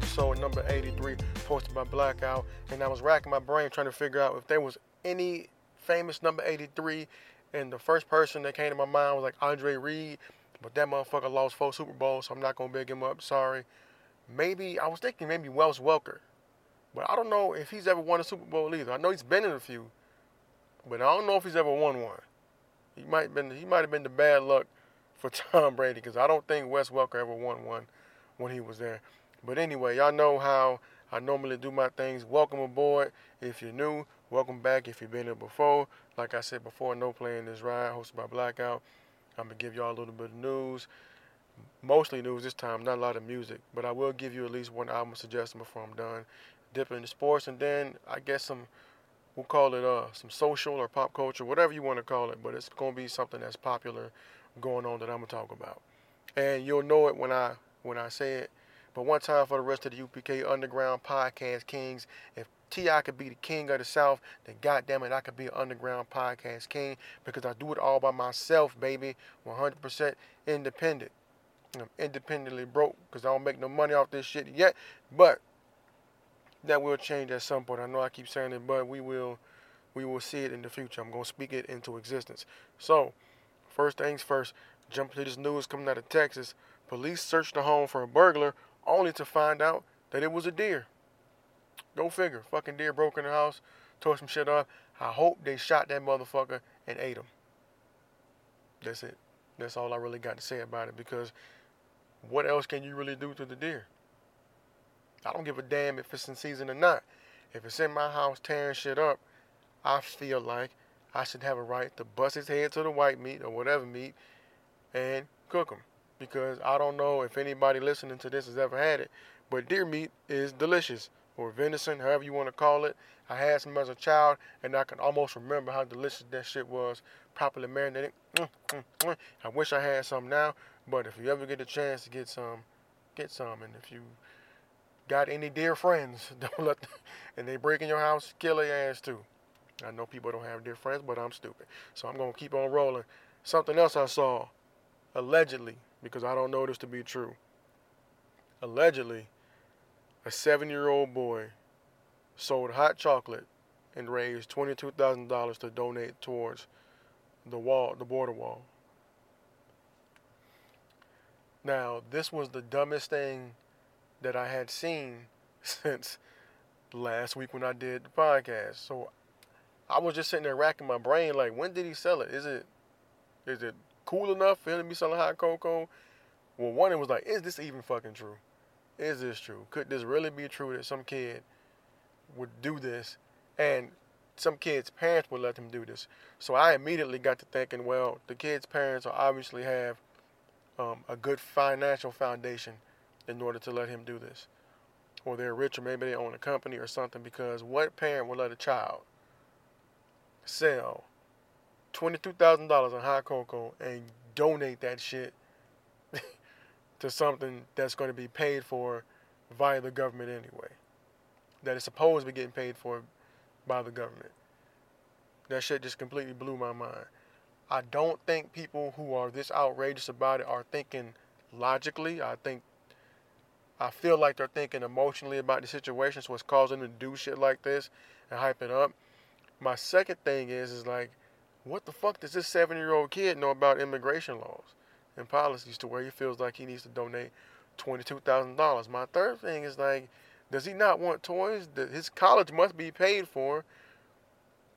Episode number 83, posted by Blackout. And I was racking my brain trying to figure out if there was any famous number 83. And the first person that came to my mind was like Andre Reed, but that motherfucker lost four Super Bowls, so I'm not gonna big him up. Sorry. Maybe I was thinking maybe Wes Welker, but I don't know if he's ever won a Super Bowl either. I know he's been in a few, but I don't know if he's ever won one. He might been he might have been the bad luck for Tom Brady because I don't think Wes Welker ever won one when he was there. But anyway, y'all know how I normally do my things. Welcome aboard if you're new. Welcome back if you've been here before. Like I said before, no playing this ride, hosted by Blackout. I'm gonna give y'all a little bit of news, mostly news this time, not a lot of music, but I will give you at least one album suggestion before I'm done. Dip into sports, and then I guess some we'll call it uh some social or pop culture, whatever you want to call it, but it's gonna be something that's popular going on that I'm gonna talk about. And you'll know it when I when I say it. But one time for the rest of the UPK Underground Podcast Kings, if T.I. could be the king of the South, then goddamn it, I could be an underground podcast king because I do it all by myself, baby. 100% independent. I'm independently broke because I don't make no money off this shit yet, but that will change at some point. I know I keep saying it, but we will we will see it in the future. I'm gonna speak it into existence. So, first things first, jump to this news coming out of Texas. Police searched the home for a burglar only to find out that it was a deer. Go figure. Fucking deer broke in the house, tore some shit up. I hope they shot that motherfucker and ate him. That's it. That's all I really got to say about it because what else can you really do to the deer? I don't give a damn if it's in season or not. If it's in my house tearing shit up, I feel like I should have a right to bust his head to the white meat or whatever meat and cook him. Because I don't know if anybody listening to this has ever had it, but deer meat is delicious. Or venison, however you want to call it. I had some as a child, and I can almost remember how delicious that shit was, properly marinated. Mm, mm, mm. I wish I had some now, but if you ever get a chance to get some, get some. And if you got any dear friends, don't let them, and they break in your house, kill their ass too. I know people don't have dear friends, but I'm stupid. So I'm gonna keep on rolling. Something else I saw, allegedly, because I don't know this to be true. Allegedly, a seven-year-old boy sold hot chocolate and raised twenty-two thousand dollars to donate towards the wall, the border wall. Now, this was the dumbest thing that I had seen since last week when I did the podcast. So I was just sitting there racking my brain like, when did he sell it? Is it is it cool enough for him to be selling hot cocoa? Well, one, it was like, is this even fucking true? Is this true? Could this really be true that some kid would do this and some kids' parents would let them do this? So I immediately got to thinking, well, the kids' parents will obviously have um, a good financial foundation in order to let him do this. Or they're rich, or maybe they own a company or something, because what parent would let a child sell $22,000 on hot cocoa and donate that shit to something that's going to be paid for via the government anyway? That is supposed to be getting paid for by the government. That shit just completely blew my mind. I don't think people who are this outrageous about it are thinking logically. I think I feel like they're thinking emotionally about the situation, so it's causing them to do shit like this and hype it up. My second thing is is like, what the fuck does this seven year old kid know about immigration laws and policies to where he feels like he needs to donate twenty two thousand dollars? My third thing is like, does he not want toys? His college must be paid for.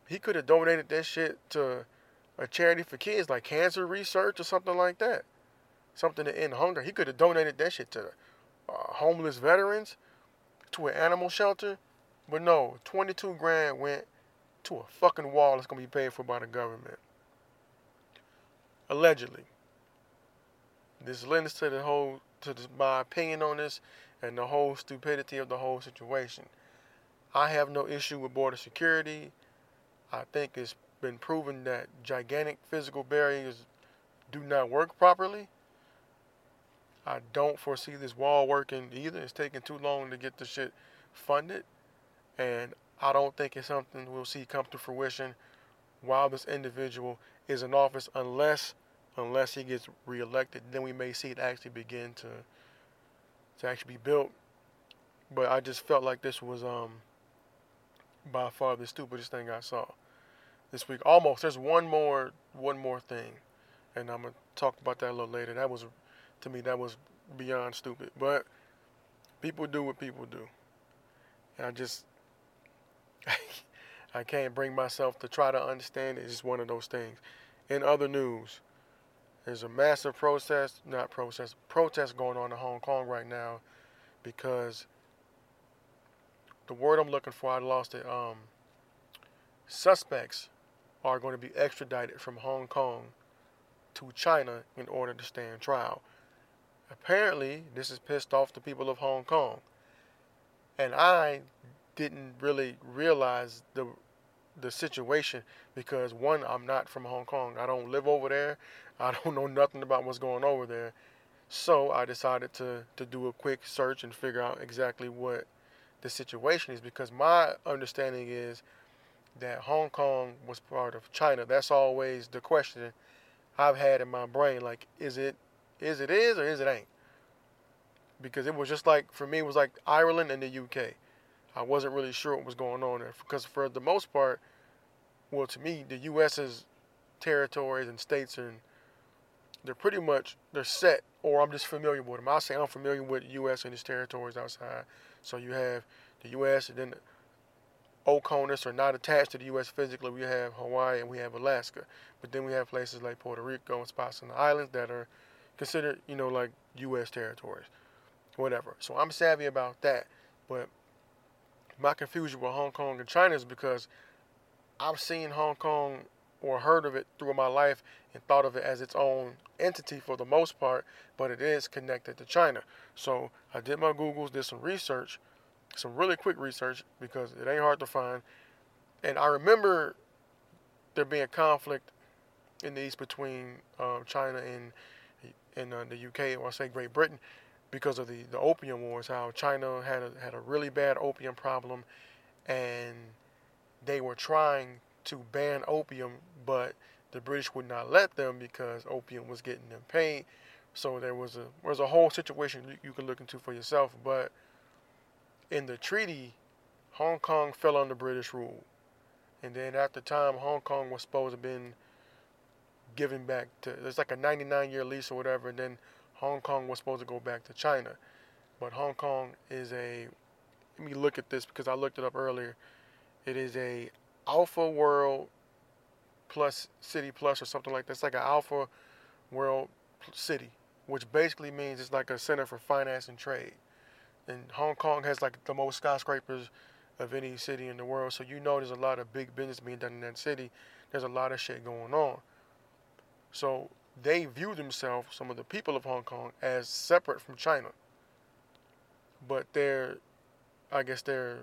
He could have donated that shit to a charity for kids like cancer research or something like that. Something to end hunger. He could have donated that shit to uh, homeless veterans, to an animal shelter. But no, 22 grand went to a fucking wall that's going to be paid for by the government. Allegedly. this lends to the whole to the, my opinion on this and the whole stupidity of the whole situation. I have no issue with border security. I think it's been proven that gigantic physical barriers do not work properly. I don't foresee this wall working either. It's taking too long to get the shit funded. And I don't think it's something we'll see come to fruition while this individual is in office unless unless he gets reelected. Then we may see it actually begin to to actually be built. But I just felt like this was um by far the stupidest thing I saw this week. Almost. There's one more one more thing. And I'm gonna talk about that a little later. That was to me that was beyond stupid. But people do what people do. And I just I can't bring myself to try to understand it. It's just one of those things. In other news, there's a massive protest, not protest, protest going on in Hong Kong right now because the word I'm looking for, I lost it. Um, suspects are going to be extradited from Hong Kong to China in order to stand trial. Apparently, this has pissed off the people of Hong Kong. And I didn't really realize the the situation because one, I'm not from Hong Kong. I don't live over there. I don't know nothing about what's going over there. So I decided to to do a quick search and figure out exactly what the situation is because my understanding is that Hong Kong was part of China. That's always the question I've had in my brain. Like, is it is it is or is it ain't? Because it was just like for me, it was like Ireland and the UK. I wasn't really sure what was going on there because for the most part, well, to me, the U.S.'s territories and states and they're pretty much they're set, or I'm just familiar with them. I say I'm familiar with the U.S. and its territories outside. So you have the U.S. and then the Oconus are not attached to the U.S. physically. We have Hawaii and we have Alaska, but then we have places like Puerto Rico and spots on the islands that are considered, you know, like U.S. territories, whatever. So I'm savvy about that, but my confusion with Hong Kong and China is because I've seen Hong Kong or heard of it through my life and thought of it as its own entity for the most part, but it is connected to China. So I did my Googles, did some research, some really quick research because it ain't hard to find. And I remember there being conflict in the east between um, China and and uh, the UK, or I say Great Britain, because of the, the opium wars. How China had a, had a really bad opium problem, and they were trying to ban opium, but the British would not let them because opium was getting them paid. So there was a there was a whole situation you, can look into for yourself. But in the treaty, Hong Kong fell under British rule, and then at the time, Hong Kong was supposed to have been given back to. There's like a 99 year lease or whatever, and then Hong Kong was supposed to go back to China. But Hong Kong is a. Let me look at this because I looked it up earlier. It is a Alpha World Plus City Plus or something like that. It's like an Alpha World City, which basically means it's like a center for finance and trade. And Hong Kong has like the most skyscrapers of any city in the world. So you know there's a lot of big business being done in that city. There's a lot of shit going on. So they view themselves, some of the people of Hong Kong, as separate from China. But their, I guess their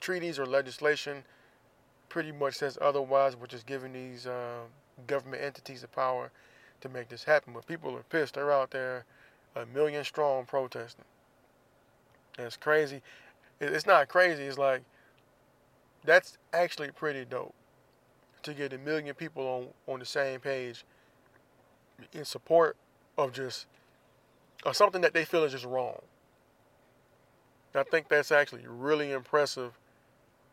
treaties or legislation pretty much says otherwise, which is giving these uh, government entities the power to make this happen. But people are pissed. They're out there a million strong protesting. It's crazy. It's not crazy. It's like, that's actually pretty dope to get a million people on, on the same page in support of just of something that they feel is just wrong. I think that's actually really impressive.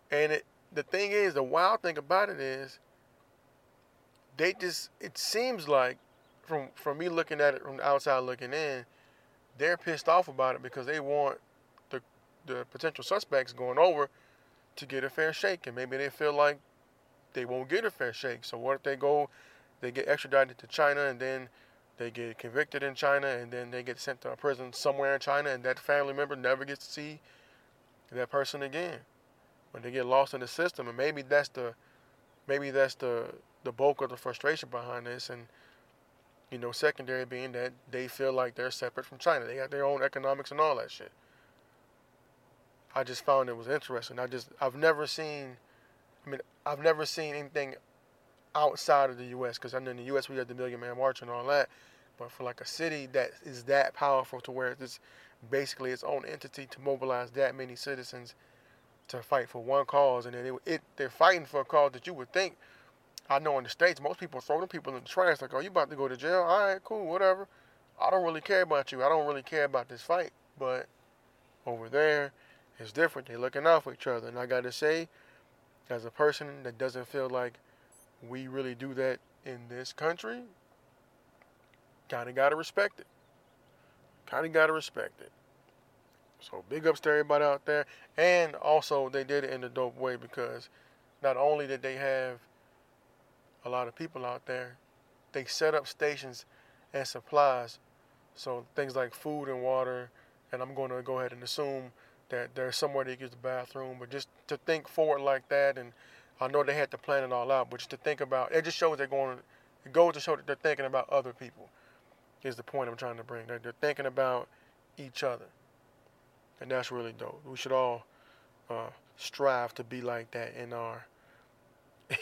And it the thing is, the wild thing about it is, they just, it seems like, from, from me looking at it from the outside looking in, they're pissed off about it because they want the, the potential suspects going over to get a fair shake. And maybe they feel like they won't get a fair shake. So what if they go, they get extradited to China and then they get convicted in China and then they get sent to a prison somewhere in China and that family member never gets to see that person again when they get lost in the system, and maybe that's the maybe that's the the bulk of the frustration behind this. And You know, secondary being that they feel like they're separate from China. They got their own economics and all that shit. I just found it was interesting. I just I've never seen I mean, I've never seen anything outside of the U.S. because I know in the U.S. we got the Million Man March and all that, but for like a city that is that powerful to where it's basically its own entity to mobilize that many citizens to fight for one cause, and then it, it they're fighting for a cause that you would think. I know in the states, most people throw them people in the trash like, "Oh, you about to go to jail? All right, cool, whatever. I don't really care about you. I don't really care about this fight." But over there, it's different. They're looking out for each other, and I got to say, as a person that doesn't feel like we really do that in this country, kind of got to respect it. Kind of got to respect it. So big ups to everybody out there. And also, they did it in a dope way because not only did they have a lot of people out there, they set up stations and supplies. So things like food and water, and I'm going to go ahead and assume that there's somewhere to use the bathroom, but just to think forward like that, and I know they had to plan it all out, but just to think about it just shows they're going. It goes to show that they're thinking about other people. Is the point I'm trying to bring? They're, they're thinking about each other, and that's really dope. We should all uh, strive to be like that in our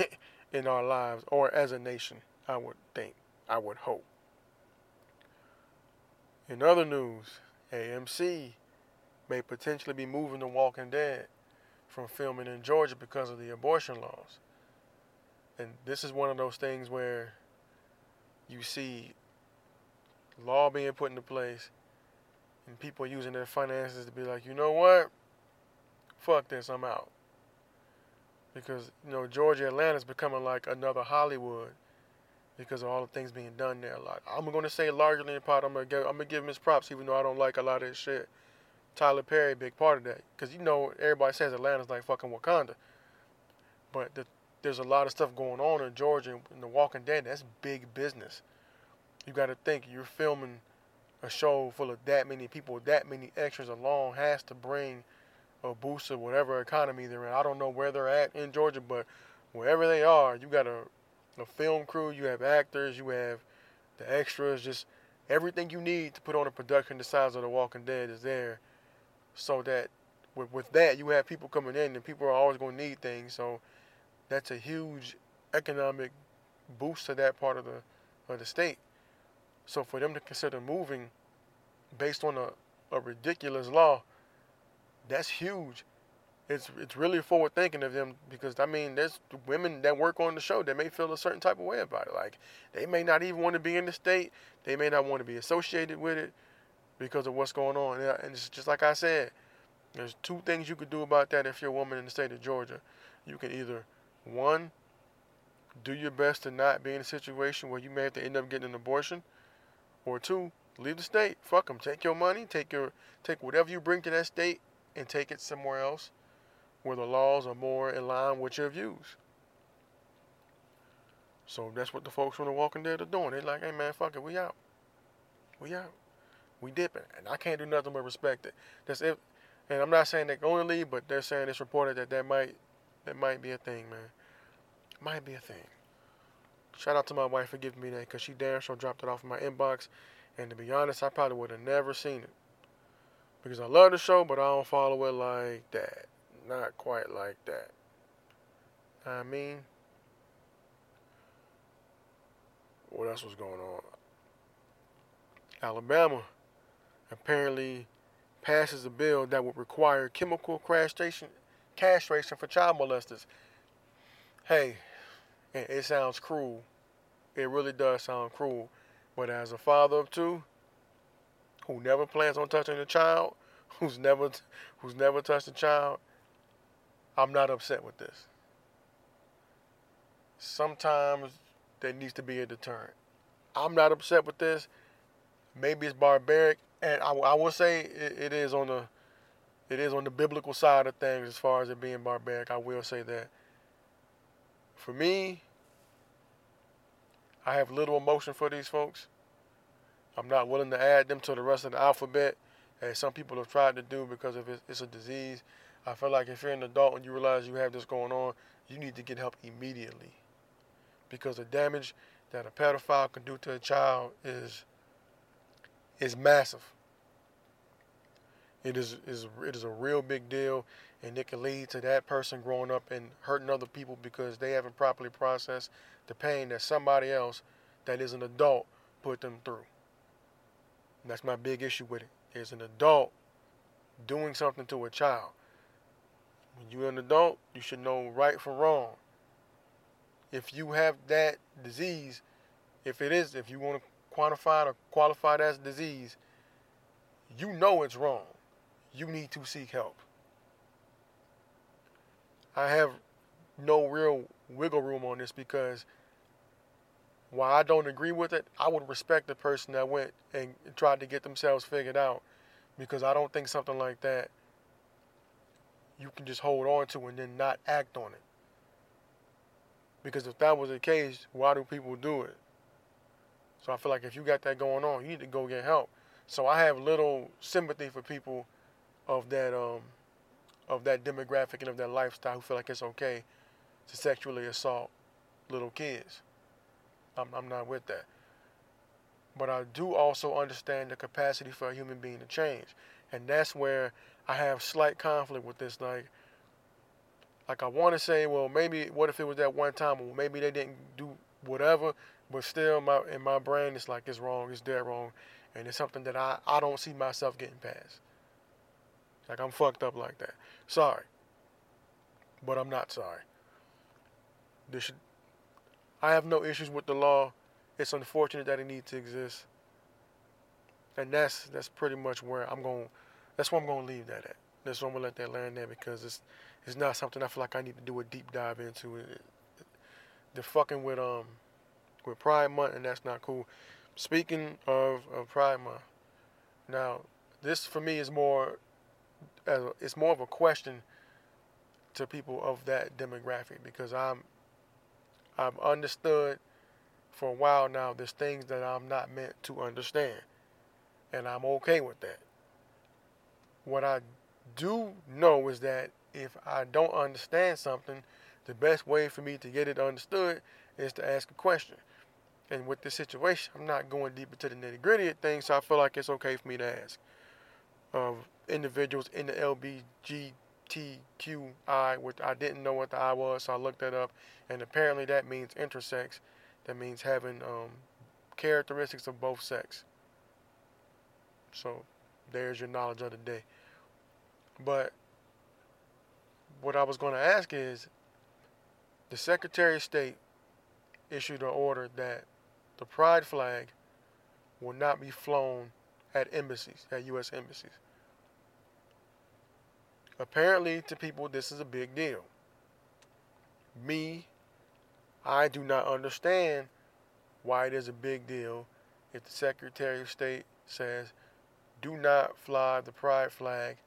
in our lives or as a nation. I would think. I would hope. In other news, AMC may potentially be moving The Walking Dead from filming in Georgia because of the abortion laws. And this is one of those things where you see law being put into place and people using their finances to be like, you know what? Fuck this, I'm out. Because, you know, Georgia, Atlanta is becoming like another Hollywood because of all the things being done there. Like I'm gonna say largely in part, I'm gonna give I'm gonna give him his props, even though I don't like a lot of his shit. Tyler Perry, big part of that. Because you know, everybody says Atlanta's like fucking Wakanda. But the, there's a lot of stuff going on in Georgia in The Walking Dead. That's big business. You got to think you're filming a show full of that many people, that many extras along has to bring a boost of whatever economy they're in. I don't know where they're at in Georgia, but wherever they are, you got a, a film crew, you have actors, you have the extras, just everything you need to put on a production the size of The Walking Dead is there so that with, with that you have people coming in and people are always going to need things. So that's a huge economic boost to that part of the of the state. So for them to consider moving based on a, a ridiculous law that's huge. It's it's really forward thinking of them because I mean there's women that work on the show that may feel a certain type of way about it. Like they may not even want to be in the state, they may not want to be associated with it, because of what's going on. And it's just like I said, there's two things you could do about that if you're a woman in the state of Georgia. You can either, one, do your best to not be in a situation where you may have to end up getting an abortion, or two, leave the state. Fuck them. Take your money, take your, take whatever you bring to that state, and take it somewhere else, where the laws are more in line with your views. So that's what the folks from The Walking Dead are doing. They're like, hey man, fuck it, we out. We out we dipping, and I can't do nothing but respect it. That's if, and I'm not saying they're going to leave, but they're saying it's reported that that might that might be a thing, man. Might be a thing. Shout out to my wife for giving me that, cause she damn sure dropped it off in my inbox, and to be honest, I probably would have never seen it, because I love the show, but I don't follow it like that. Not quite like that. I mean, what else was going on? Alabama apparently passes a bill that would require chemical castration, castration for child molesters. Hey, it sounds cruel. It really does sound cruel. But as a father of two, who never plans on touching a child, who's never who's never touched a child, I'm not upset with this. Sometimes there needs to be a deterrent. I'm not upset with this. Maybe it's barbaric and I, I will say it, it is on the it is on the biblical side of things as far as it being barbaric. I will say that. For me, I have little emotion for these folks. I'm not willing to add them to the rest of the alphabet, as some people have tried to do because it, it's a disease. I feel like if you're an adult and you realize you have this going on, you need to get help immediately because the damage that a pedophile can do to a child is is massive. It is is it is a real big deal, and it can lead to that person growing up and hurting other people because they haven't properly processed the pain that somebody else that is an adult put them through. And that's my big issue with it. Is an adult doing something to a child. When you're an adult, you should know right from wrong. If you have that disease, if it is, if you want to quantify it or qualified as disease, you know it's wrong. You need to seek help. I have no real wiggle room on this because while I don't agree with it, I would respect the person that went and tried to get themselves figured out because I don't think something like that you can just hold on to and then not act on it. Because if that was the case, why do people do it? So I feel like if you got that going on, you need to go get help. So I have little sympathy for people of that um, of that demographic and of that lifestyle who feel like it's okay to sexually assault little kids. I'm, I'm not with that. But I do also understand the capacity for a human being to change. And that's where I have slight conflict with this. Like, like I want to say, well, maybe what if it was that one time? Well, maybe they didn't do whatever, but still, my in my brain, it's like it's wrong, it's dead wrong, and it's something that I I don't see myself getting past. Like I'm fucked up like that. Sorry, but I'm not sorry. This should. I have no issues with the law. It's unfortunate that it needs to exist, and that's that's pretty much where I'm going. That's where I'm going to leave that at. That's where I'm gonna let that land there because it's it's not something I feel like I need to do a deep dive into. It, it, they're fucking with um with Pride Month, and that's not cool. Speaking of, of Pride Month, now this for me is more as a, it's more of a question to people of that demographic because I'm I've understood for a while now there's things that I'm not meant to understand and I'm okay with that. What I do know is that if I don't understand something, the best way for me to get it understood is to ask a question. And with this situation, I'm not going deep into the nitty gritty of things, so I feel like it's okay for me to ask. Of individuals in the LBGTQI, which I didn't know what the I was, so I looked that up, and apparently that means intersex. That means having um, characteristics of both sex. So there's your knowledge of the day. But what I was going to ask is the Secretary of State issued an order that the pride flag will not be flown at embassies, at U.S. embassies. Apparently, to people, this is a big deal. Me, I do not understand why it is a big deal if the Secretary of State says, do not fly the pride flag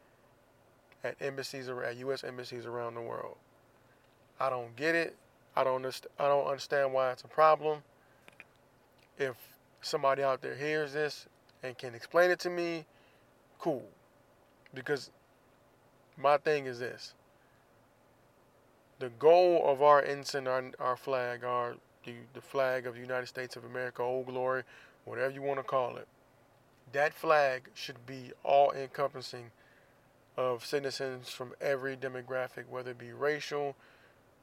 at embassies or at U.S. embassies around the world. I don't get it. I don't I don't understand why it's a problem. If somebody out there hears this and can explain it to me, cool. Because my thing is this. The goal of our ensign, our, our flag, our the, the flag of the United States of America, Old Glory, whatever you want to call it, that flag should be all encompassing of citizens from every demographic, whether it be racial,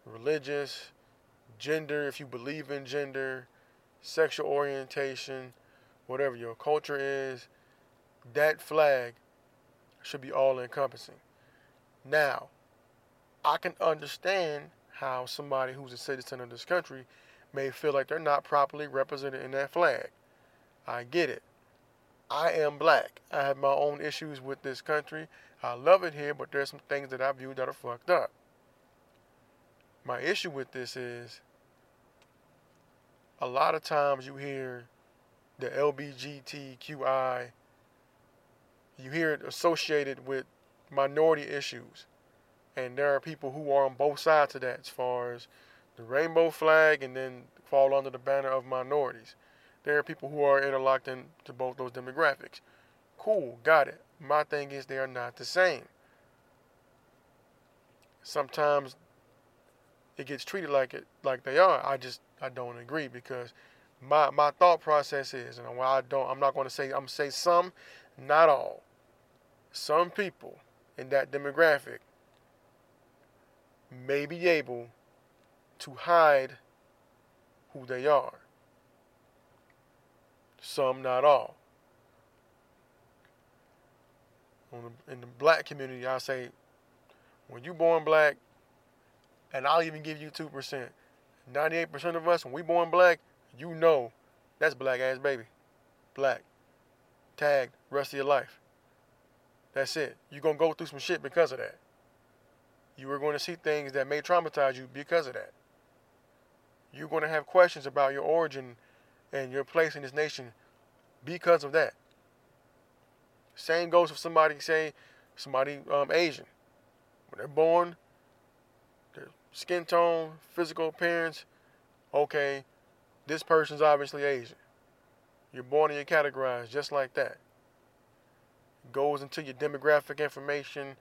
religious, gender, if you believe in gender, sexual orientation, whatever your culture is, that flag should be all encompassing. Now, I can understand how somebody who's a citizen of this country may feel like they're not properly represented in that flag. I get it. I am black. I have my own issues with this country. I love it here, but there's some things that I view that are fucked up. My issue with this is a lot of times you hear the LBGTQI, you hear it associated with minority issues. And there are people who are on both sides of that as far as the rainbow flag and then fall under the banner of minorities. There are people who are interlocked into both those demographics. Cool, got it. My thing is they are not the same. Sometimes it gets treated like it like they are. I just I don't agree because my my thought process is, and why I don't, I'm not going to say, I'm going to say some, not all. Some people in that demographic may be able to hide who they are. Some, not all. In the black community, I say, when you born black, and I'll even give you 2%, 98% of us, when we born black, you know that's black ass baby. Black. Tagged rest of your life. That's it. You're going to go through some shit because of that. You are going to see things that may traumatize you because of that. You're going to have questions about your origin and your place in this nation because of that. Same goes for somebody, say, somebody um, Asian. When they're born, skin tone, physical appearance, okay, this person's obviously Asian. You're born and you're categorized just like that. Goes into your demographic information,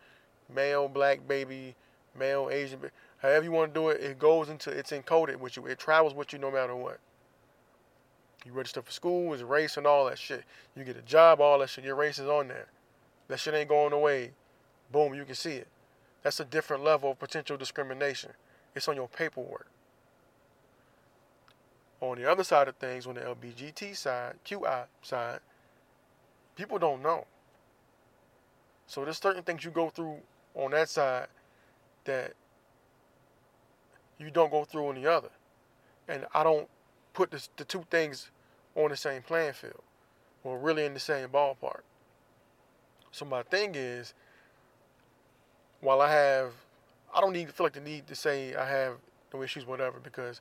male, black baby, male, Asian, however you want to do it, it goes into, it's encoded with you. It travels with you no matter what. You register for school, it's race and all that shit. You get a job, all that shit, your race is on there. That shit ain't going away. Boom, you can see it. That's a different level of potential discrimination. It's on your paperwork. On the other side of things, on the LBGT side, QI side, people don't know. So there's certain things you go through on that side that you don't go through on the other. And I don't put this, the two things on the same playing field or really in the same ballpark. So my thing is, while I have, I don't need feel like the need to say I have no issues, whatever, because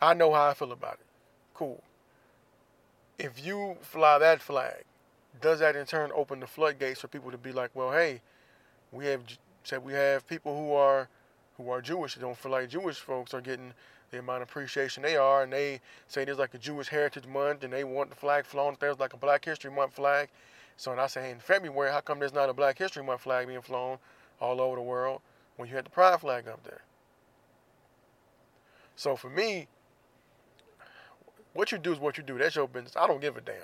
I know how I feel about it. Cool. If you fly that flag, does that in turn open the floodgates for people to be like, well, hey, we have said we have people who are who are Jewish. They don't feel like Jewish folks are getting the amount of appreciation they are, and they say there's like a Jewish Heritage Month, and they want the flag flown. There's like a Black History Month flag. So and I say, hey, in February, how come there's not a Black History Month flag being flown all over the world when you had the Pride flag up there? So for me, what you do is what you do. That's your business. I don't give a damn.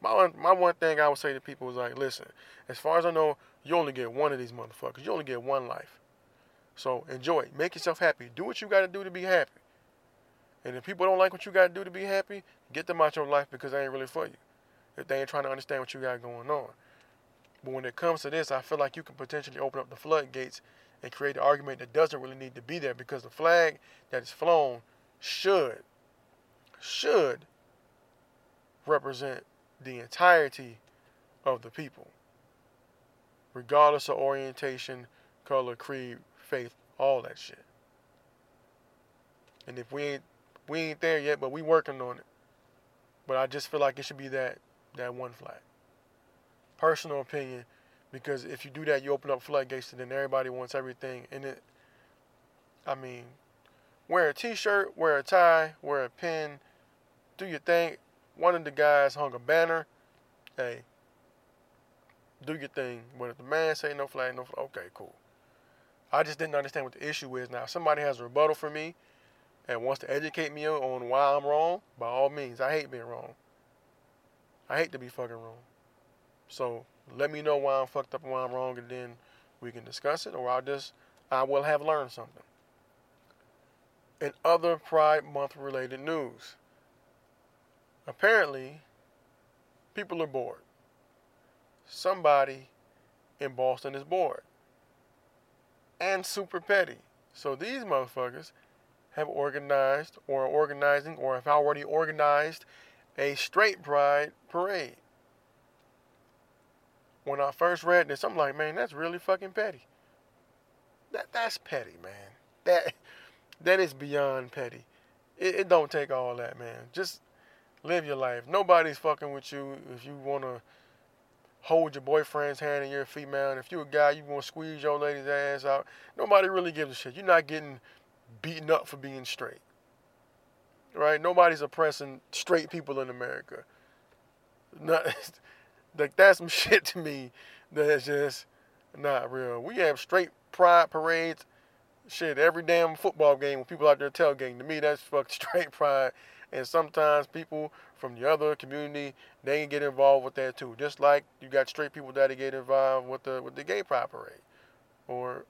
My one, my one thing I would say to people is like, listen, as far as I know, you only get one of these motherfuckers. You only get one life. So enjoy. Make yourself happy. Do what you got to do to be happy. And if people don't like what you got to do to be happy, get them out your life because they ain't really for you. If they ain't trying to understand what you got going on. But when it comes to this, I feel like you can potentially open up the floodgates and create an argument that doesn't really need to be there because the flag that is flown should, should represent the entirety of the people, regardless of orientation, color, creed, faith, all that shit. And if we ain't we ain't there yet, but we working on it. But I just feel like it should be that that one flag. Personal opinion, because if you do that, you open up floodgates, and then everybody wants everything. And it, I mean, wear a T-shirt, wear a tie, wear a pin, do your thing. One of the guys hung a banner. Hey, do your thing. But if the man say no flag, no flag, okay, cool. I just didn't understand what the issue is. Now, if somebody has a rebuttal for me, and wants to educate me on why I'm wrong, by all means, I hate being wrong. I hate to be fucking wrong. So let me know why I'm fucked up and why I'm wrong, and then we can discuss it, or I'll just, I will have learned something. In other Pride Month related news, apparently, people are bored. Somebody in Boston is bored. And super petty. So these motherfuckers have organized or are organizing or have already organized a straight pride parade. When I first read this, I'm like, man, that's really fucking petty. That that's petty, man. That that is beyond petty. It, it don't take all that, man. Just live your life. Nobody's fucking with you if you wanna hold your boyfriend's hand and you're a female. And if you're a guy, you want to squeeze your lady's ass out. Nobody really gives a shit. You're not getting beaten up for being straight. Right? Nobody's oppressing straight people in America. Not like that's some shit to me that's just not real. We have straight pride parades. Shit, every damn football game when people out there tailgating. To me, that's fucking straight pride. And sometimes people from the other community, they get involved with that too. Just like you got straight people that get involved with the with the gay pride parade, or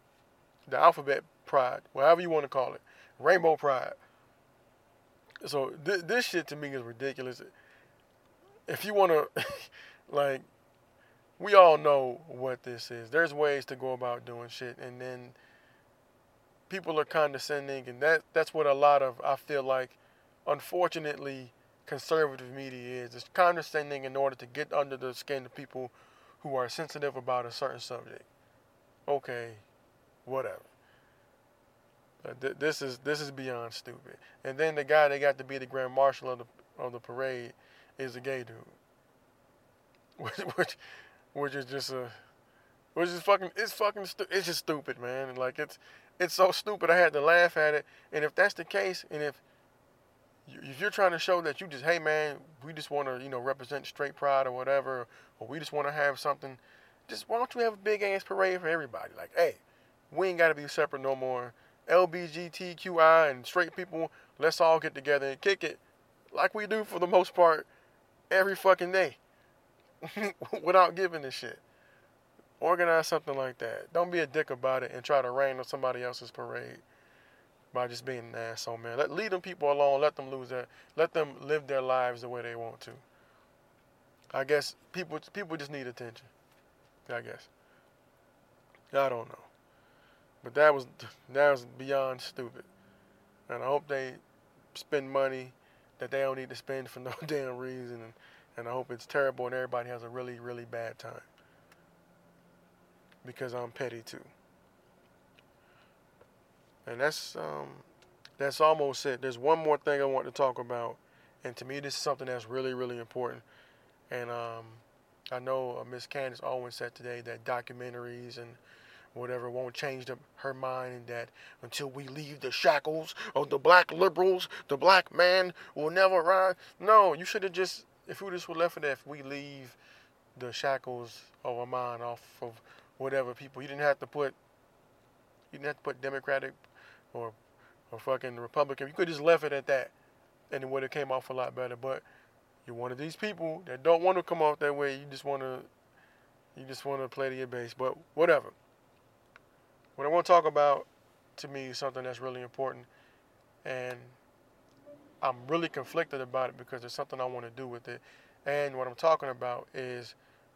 the alphabet pride, whatever you want to call it, rainbow pride. So th- this shit to me is ridiculous. If you want to, like, we all know what this is. There's ways to go about doing shit, and then people are condescending, and that that's what a lot of I feel like, unfortunately, conservative media is. It's condescending in order to get under the skin of people who are sensitive about a certain subject. Okay, whatever. Uh, th- this is this is beyond stupid. And then the guy that got to be the grand marshal of the of the parade is a gay dude, which which, which is just a which is fucking it's fucking stu- it's just stupid, man. Like it's it's so stupid. I had to laugh at it. And if that's the case, and if if you're trying to show that you just hey man, we just want to you know represent straight pride or whatever, or we just want to have something, just why don't you have a big ass parade for everybody? Like hey, we ain't got to be separate no more. LBGTQI and straight people, let's all get together and kick it like we do for the most part every fucking day without giving a shit. Organize something like that. Don't be a dick about it and try to rain on somebody else's parade by just being an asshole, man. Let leave them people alone. Let them lose their, let them live their lives the way they want to. I guess people people just need attention. I guess. I don't know. But that was that was beyond stupid. And I hope they spend money that they don't need to spend for no damn reason. And, and I hope it's terrible and everybody has a really, really bad time. Because I'm petty too. And that's um, that's almost it. There's one more thing I want to talk about, and to me this is something that's really, really important. And um, I know uh, Miss Candace Owens said today that documentaries and whatever won't change the, her mind and that until we leave the shackles of the black liberals, the black man will never rise. No, you should have just, if we just were left with that, if we leave the shackles of our mind off of whatever people, you didn't have to put, you didn't have to put Democratic or or fucking Republican. You could just left it at that, and it would have came off a lot better. But you're one of these people that don't want to come off that way. You just want to, you just want to play to your base. But whatever. What I want to talk about to me is something that's really important, and I'm really conflicted about it because there's something I want to do with it. And what I'm talking about is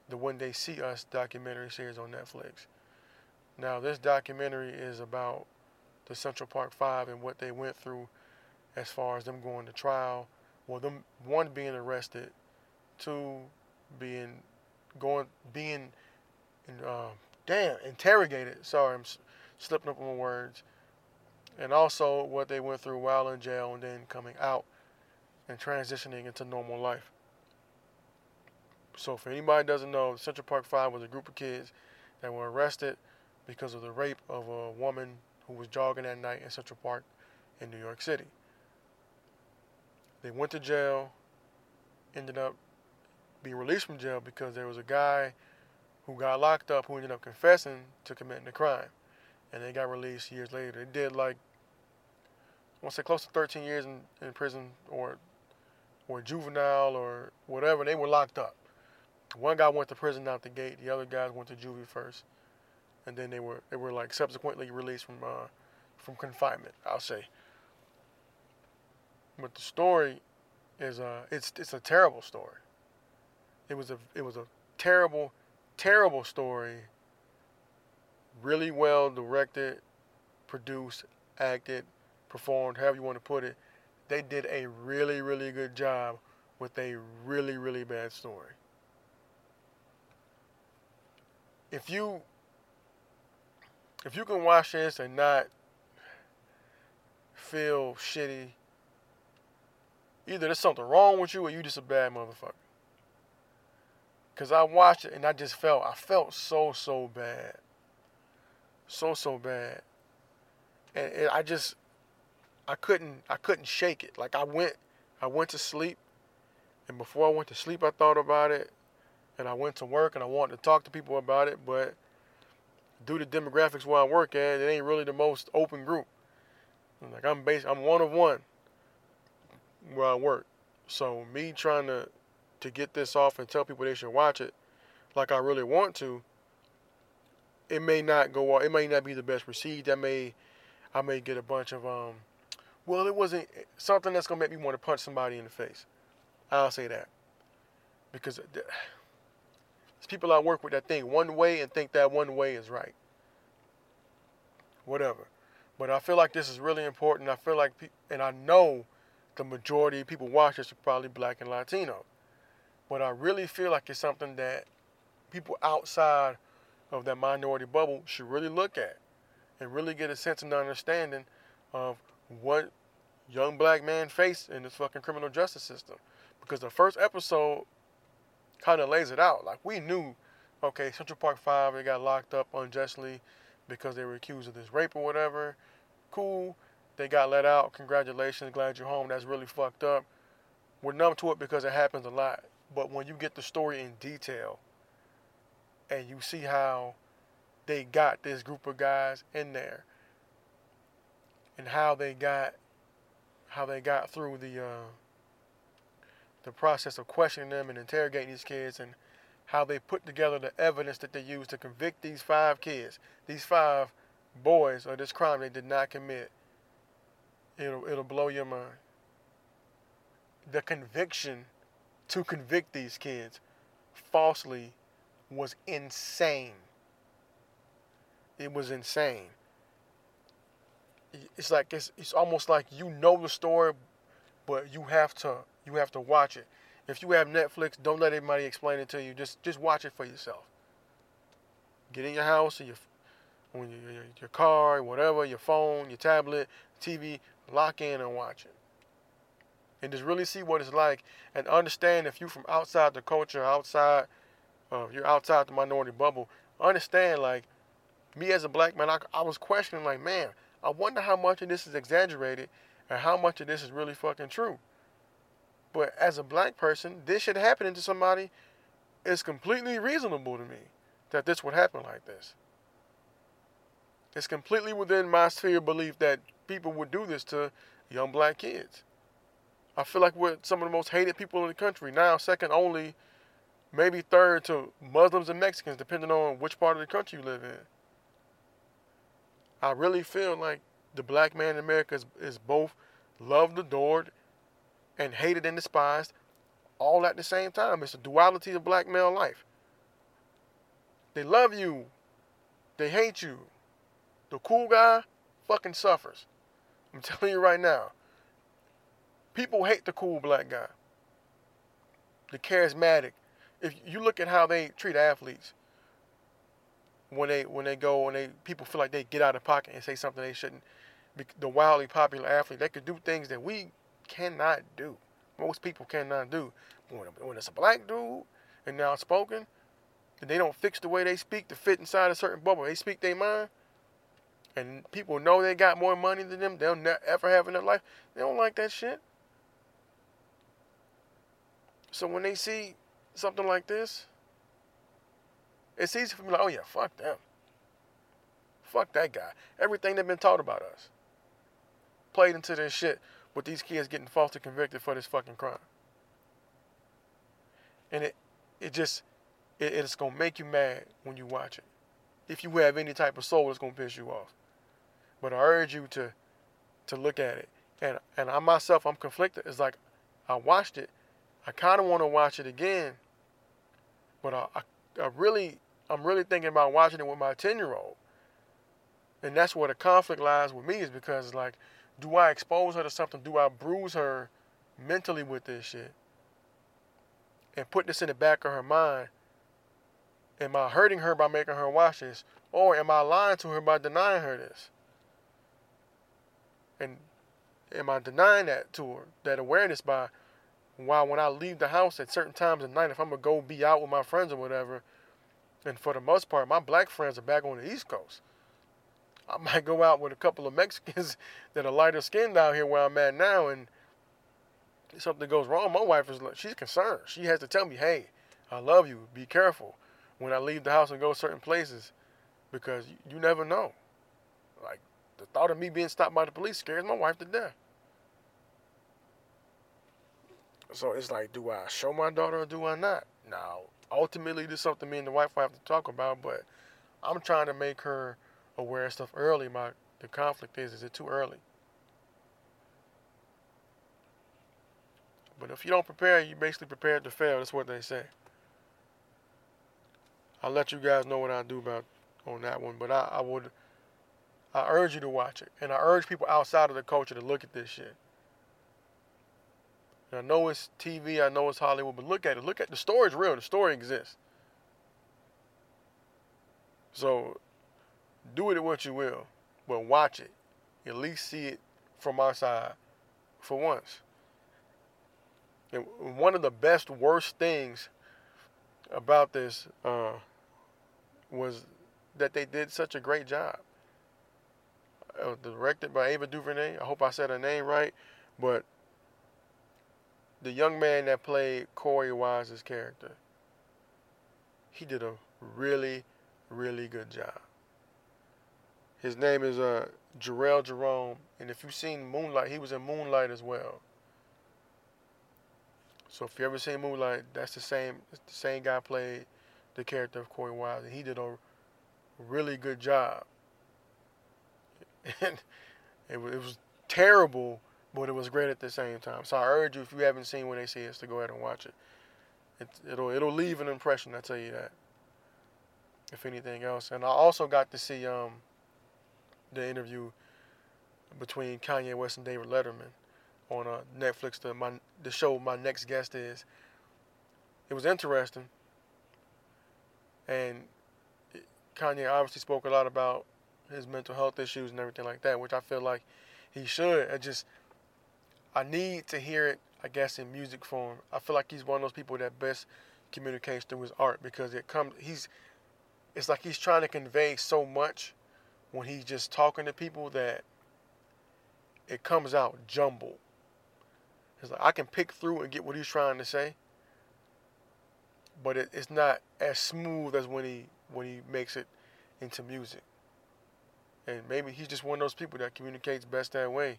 the When They See Us documentary series on Netflix. Now, this documentary is about the Central Park Five and what they went through as far as them going to trial. Well, them one being arrested, two being going being uh, damn interrogated. Sorry, I'm slipping up on my words, and also what they went through while in jail and then coming out and transitioning into normal life. So, for anybody doesn't know, Central Park Five was a group of kids that were arrested because of the rape of a woman who was jogging at night in Central Park in New York City. They went to jail, ended up being released from jail because there was a guy who got locked up who ended up confessing to committing the crime and they got released years later. They did like I want to say close to 13 years in, in prison or or juvenile or whatever. They were locked up. One guy went to prison out the gate. The other guys went to juvie first, and then they were they were like subsequently released from uh, from confinement. I'll say. But the story is uh it's it's a terrible story. It was a it was a terrible terrible story really well directed, produced, acted, performed, however you want to put it. They did a really, really good job with a really, really bad story. If you if you can watch this and not feel shitty, either there's something wrong with you or you just a bad motherfucker. Cause I watched it and I just felt I felt so so bad so so bad, and, I just I couldn't I couldn't shake it. Like I went I went to sleep, and before I went to sleep, I thought about it, and I went to work and I wanted to talk to people about it, but due to demographics where I work at, it ain't really the most open group. Like I'm based, I'm one of one where I work, So me trying to to get this off and tell people they should watch it, like I really want to, it may not go. All it may not be the best received. I may, I may get a bunch of um. Well, it wasn't something that's gonna make me want to punch somebody in the face. I'll say that because there's people I work with that think one way and think that one way is right. Whatever, but I feel like this is really important. I feel like, and I know the majority of people watch this are probably black and Latino. But I really feel like it's something that people outside of that minority bubble should really look at and really get a sense and understanding of what young black men face in this fucking criminal justice system. Because the first episode kind of lays it out. Like we knew, okay, Central Park Five, they got locked up unjustly because they were accused of this rape or whatever. Cool. They got let out. Congratulations. Glad you're home. That's really fucked up. We're numb to it because it happens a lot. But when you get the story in detail and you see how they got this group of guys in there and how they got how they got through the uh, the process of questioning them and interrogating these kids and how they put together the evidence that they used to convict these five kids, these five boys of this crime they did not commit. It'll it'll blow your mind. The conviction to convict these kids falsely was insane. It was insane. It's like it's it's almost like you know the story, but you have to you have to watch it. If you have Netflix, don't let anybody explain it to you. Just just watch it for yourself. Get in your house or your when you, your, your car, whatever, your phone, your tablet, TV, lock in and watch it and just really see what it's like and understand if you're from outside the culture, outside, uh, you're outside the minority bubble, understand like me as a black man, I, I was questioning like, man, I wonder how much of this is exaggerated and how much of this is really fucking true. But as a black person, this shit happening to somebody is completely reasonable to me that this would happen like this. It's completely within my sphere of belief that people would do this to young black kids. I feel like we're some of the most hated people in the country now, second only, maybe third to Muslims and Mexicans, depending on which part of the country you live in. I really feel like the black man in America is, is both loved, adored, and hated and despised all at the same time. It's a duality of black male life. They love you, they hate you. The cool guy fucking suffers. I'm telling you right now. People hate the cool black guy, the charismatic. If you look at how they treat athletes, when they when they go and they people feel like they get out of pocket and say something they shouldn't. The wildly popular athlete, they could do things that we cannot do. Most people cannot do. When, it's a black dude and now spoken, and they don't fix the way they speak to fit inside a certain bubble. They speak their mind, and people know they got more money than them. They'll never ever have in their life. They don't like that shit. So when they see something like this, it's easy for me like, oh yeah, fuck them. Fuck that guy. Everything they've been taught about us. Played into this shit with these kids getting falsely convicted for this fucking crime. And it it just it, it's gonna make you mad when you watch it. If you have any type of soul, it's gonna piss you off. But I urge you to to look at it. And and I myself I'm conflicted. It's like I watched it I kind of want to watch it again, but I, I, I, really, I'm really thinking about watching it with my 10 year old. And that's where the conflict lies with me is because, like, do I expose her to something? Do I bruise her mentally with this shit? And put this in the back of her mind? Am I hurting her by making her watch this? Or am I lying to her by denying her this? And am I denying that to her, that awareness by while when I leave the house at certain times at night, if I'm gonna go be out with my friends or whatever, and for the most part, my black friends are back on the East Coast. I might go out with a couple of Mexicans that are lighter skinned out here where I'm at now, and something goes wrong. My wife is she's concerned. She has to tell me, "Hey, I love you. Be careful when I leave the house and go certain places, because you, you never know." Like the thought of me being stopped by the police scares my wife to death. So it's like, do I show my daughter or do I not? Now, ultimately, this is something me and the wife will have to talk about, but I'm trying to make her aware of stuff early. My the conflict is, is it too early? But if you don't prepare, you basically prepared to fail. That's what they say. I'll let you guys know what I do about on that one. But I, I would, I urge you to watch it, and I urge people outside of the culture to look at this shit. And I know it's TV, I know it's Hollywood, but look at it. Look at the story's real. The story exists. So, do it what you will, but watch it. At least see it from our side for once. And one of the best, worst things about this uh, was that they did such a great job. Uh, directed by Ava DuVernay. I hope I said her name right, but the young man that played Korey Wise's character, he did a really, really good job. His name is uh, Jharrel Jerome, and if you've seen Moonlight, he was in Moonlight as well. So if you ever seen Moonlight, that's the same. The same guy played the character of Corey Wise, and he did a really good job. And it, it was terrible, but it was great at the same time. So I urge you, if you haven't seen When They See Us, to go ahead and watch it. it it'll it'll leave an impression. I tell you that. If anything else, and I also got to see um the interview between Kanye West and David Letterman on uh, Netflix. The my the show my next guest is. It was interesting, and Kanye obviously spoke a lot about his mental health issues and everything like that, which I feel like he should. I just I need to hear it, I guess, in music form. I feel like he's one of those people that best communicates through his art because it comes. He's it's like he's trying to convey so much when he's just talking to people that it comes out jumbled. It's like I can pick through and get what he's trying to say, but it, it's not as smooth as when he when he makes it into music. And maybe he's just one of those people that communicates best that way.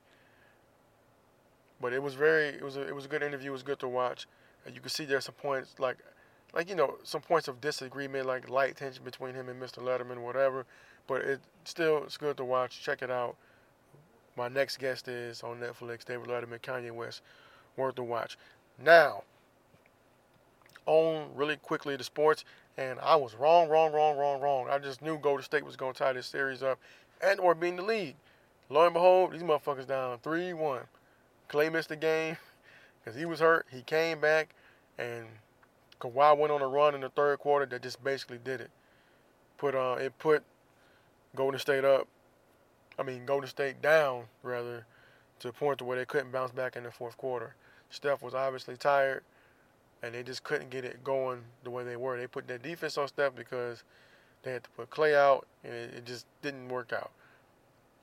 But it was very it was a, it was a good interview. It was good to watch. And you can see there's some points like like you know some points of disagreement, like light tension between him and Mr. Letterman, whatever. But it still it's good to watch. Check it out. My next guest is on Netflix, David Letterman, Kanye West worth a watch. Now, on really quickly to sports, and I was wrong, wrong, wrong, wrong, wrong. I just knew Golden State was going to tie this series up and or be in the lead. Lo and behold, these motherfuckers down 3-1. Klay missed the game because he was hurt. He came back, and Kawhi went on a run in the third quarter that just basically did it. Put uh, it put Golden State up. I mean, Golden State down rather, to the point to where they couldn't bounce back in the fourth quarter. Steph was obviously tired, and they just couldn't get it going the way they were. They put their defense on Steph because they had to put Klay out, and it, it just didn't work out.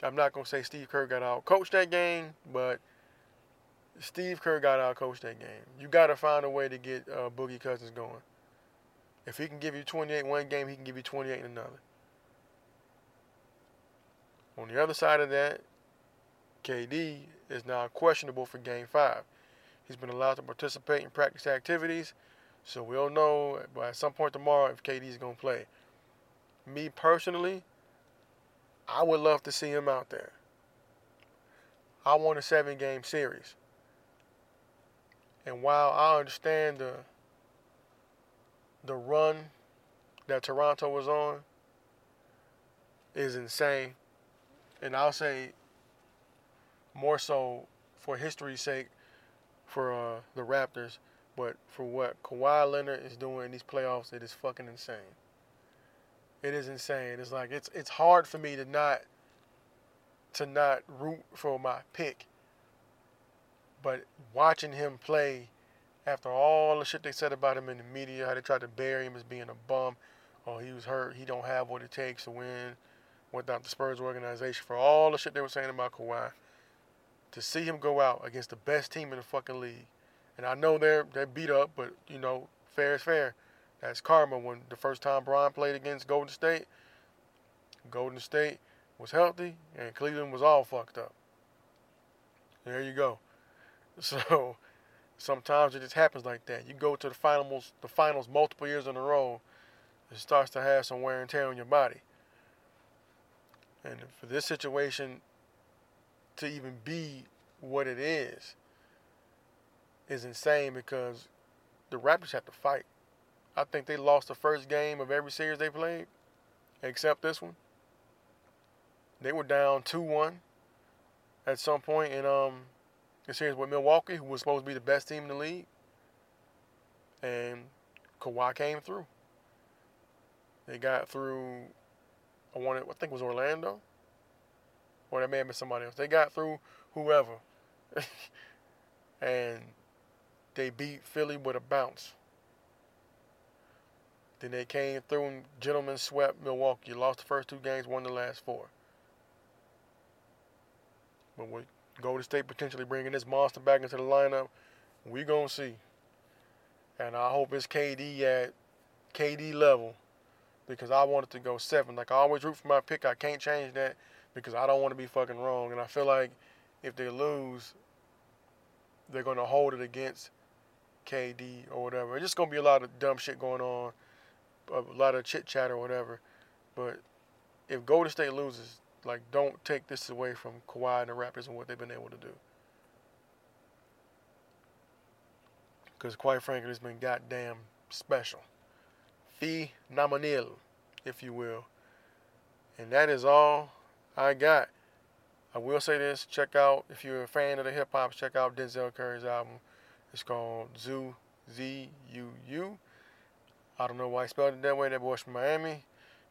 I'm not gonna say Steve Kerr got out coached that game, but Steve Kerr got out coached that game. You got to find a way to get uh, Boogie Cousins going. If he can give you 28 one game, he can give you 28 in another. On the other side of that, KD is now questionable for Game Five. He's been allowed to participate in practice activities, so we'll know by some point tomorrow if KD is going to play. Me personally, I would love to see him out there. I want a seven game series. And while I understand the the run that Toronto was on is insane, and I'll say more so for history's sake for uh, the Raptors, but for what Kawhi Leonard is doing in these playoffs, it is fucking insane. It is insane. It's like it's it's hard for me to not to not root for my pick. But watching him play after all the shit they said about him in the media, how they tried to bury him as being a bum, oh he was hurt, he don't have what it takes to win without the Spurs organization, for all the shit they were saying about Kawhi to see him go out against the best team in the fucking league. And I know they're they're beat up, but you know, fair is fair. That's karma. When the first time Bron played against Golden State, Golden State was healthy and Cleveland was all fucked up. There you go. So sometimes it just happens like that. You go to the finals, the finals multiple years in a row, it starts to have some wear and tear on your body. And for this situation to even be what it is, is insane because the Raptors have to fight. I think they lost the first game of every series they played, except this one. They were down 2 1 at some and um, series with Milwaukee, who was supposed to be the best team in the league. And Kawhi came through. They got through, I, wanted, I think it was Orlando. Or that may have been somebody else. They got through whoever. and they beat Philly with a bounce. Then they came through and gentlemen swept Milwaukee. Lost the first two games, won the last four. But with Golden State potentially bringing this monster back into the lineup, we gonna see. And I hope it's KD at KD level because I want it to go seven. Like I always root for my pick. I can't change that because I don't want to be fucking wrong. And I feel like if they lose, they're gonna hold it against KD or whatever. It's just gonna be a lot of dumb shit going on, a lot of chit chat or whatever. But if Golden State loses, like don't take this away from Kawhi and the Raptors and what they've been able to do. Because quite frankly, it's been goddamn special. Phenomenal, if you will. And that is all I got. I will say this: check out if you're a fan of the hip hop, check out Denzel Curry's album. It's called Zoo Z U U. I don't know why he spelled it that way. That boy's from Miami.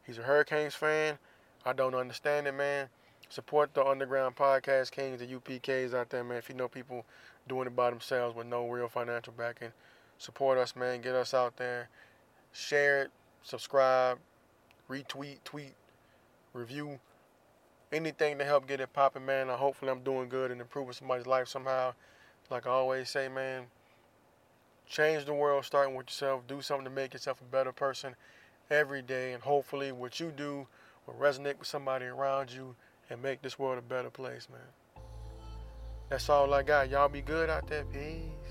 He's a Hurricanes fan. I don't understand it, man. Support the underground podcast kings, the UPKs out there, man. If you know people doing it by themselves with no real financial backing, support us, man. Get us out there. Share it, subscribe, retweet, tweet, review anything to help get it popping, man. Uh, hopefully, I'm doing good and improving somebody's life somehow. Like I always say, man, change the world starting with yourself. Do something to make yourself a better person every day. And hopefully, what you do will resonate with somebody around you and make this world a better place, man. That's all I got. Y'all be good out there. Peace.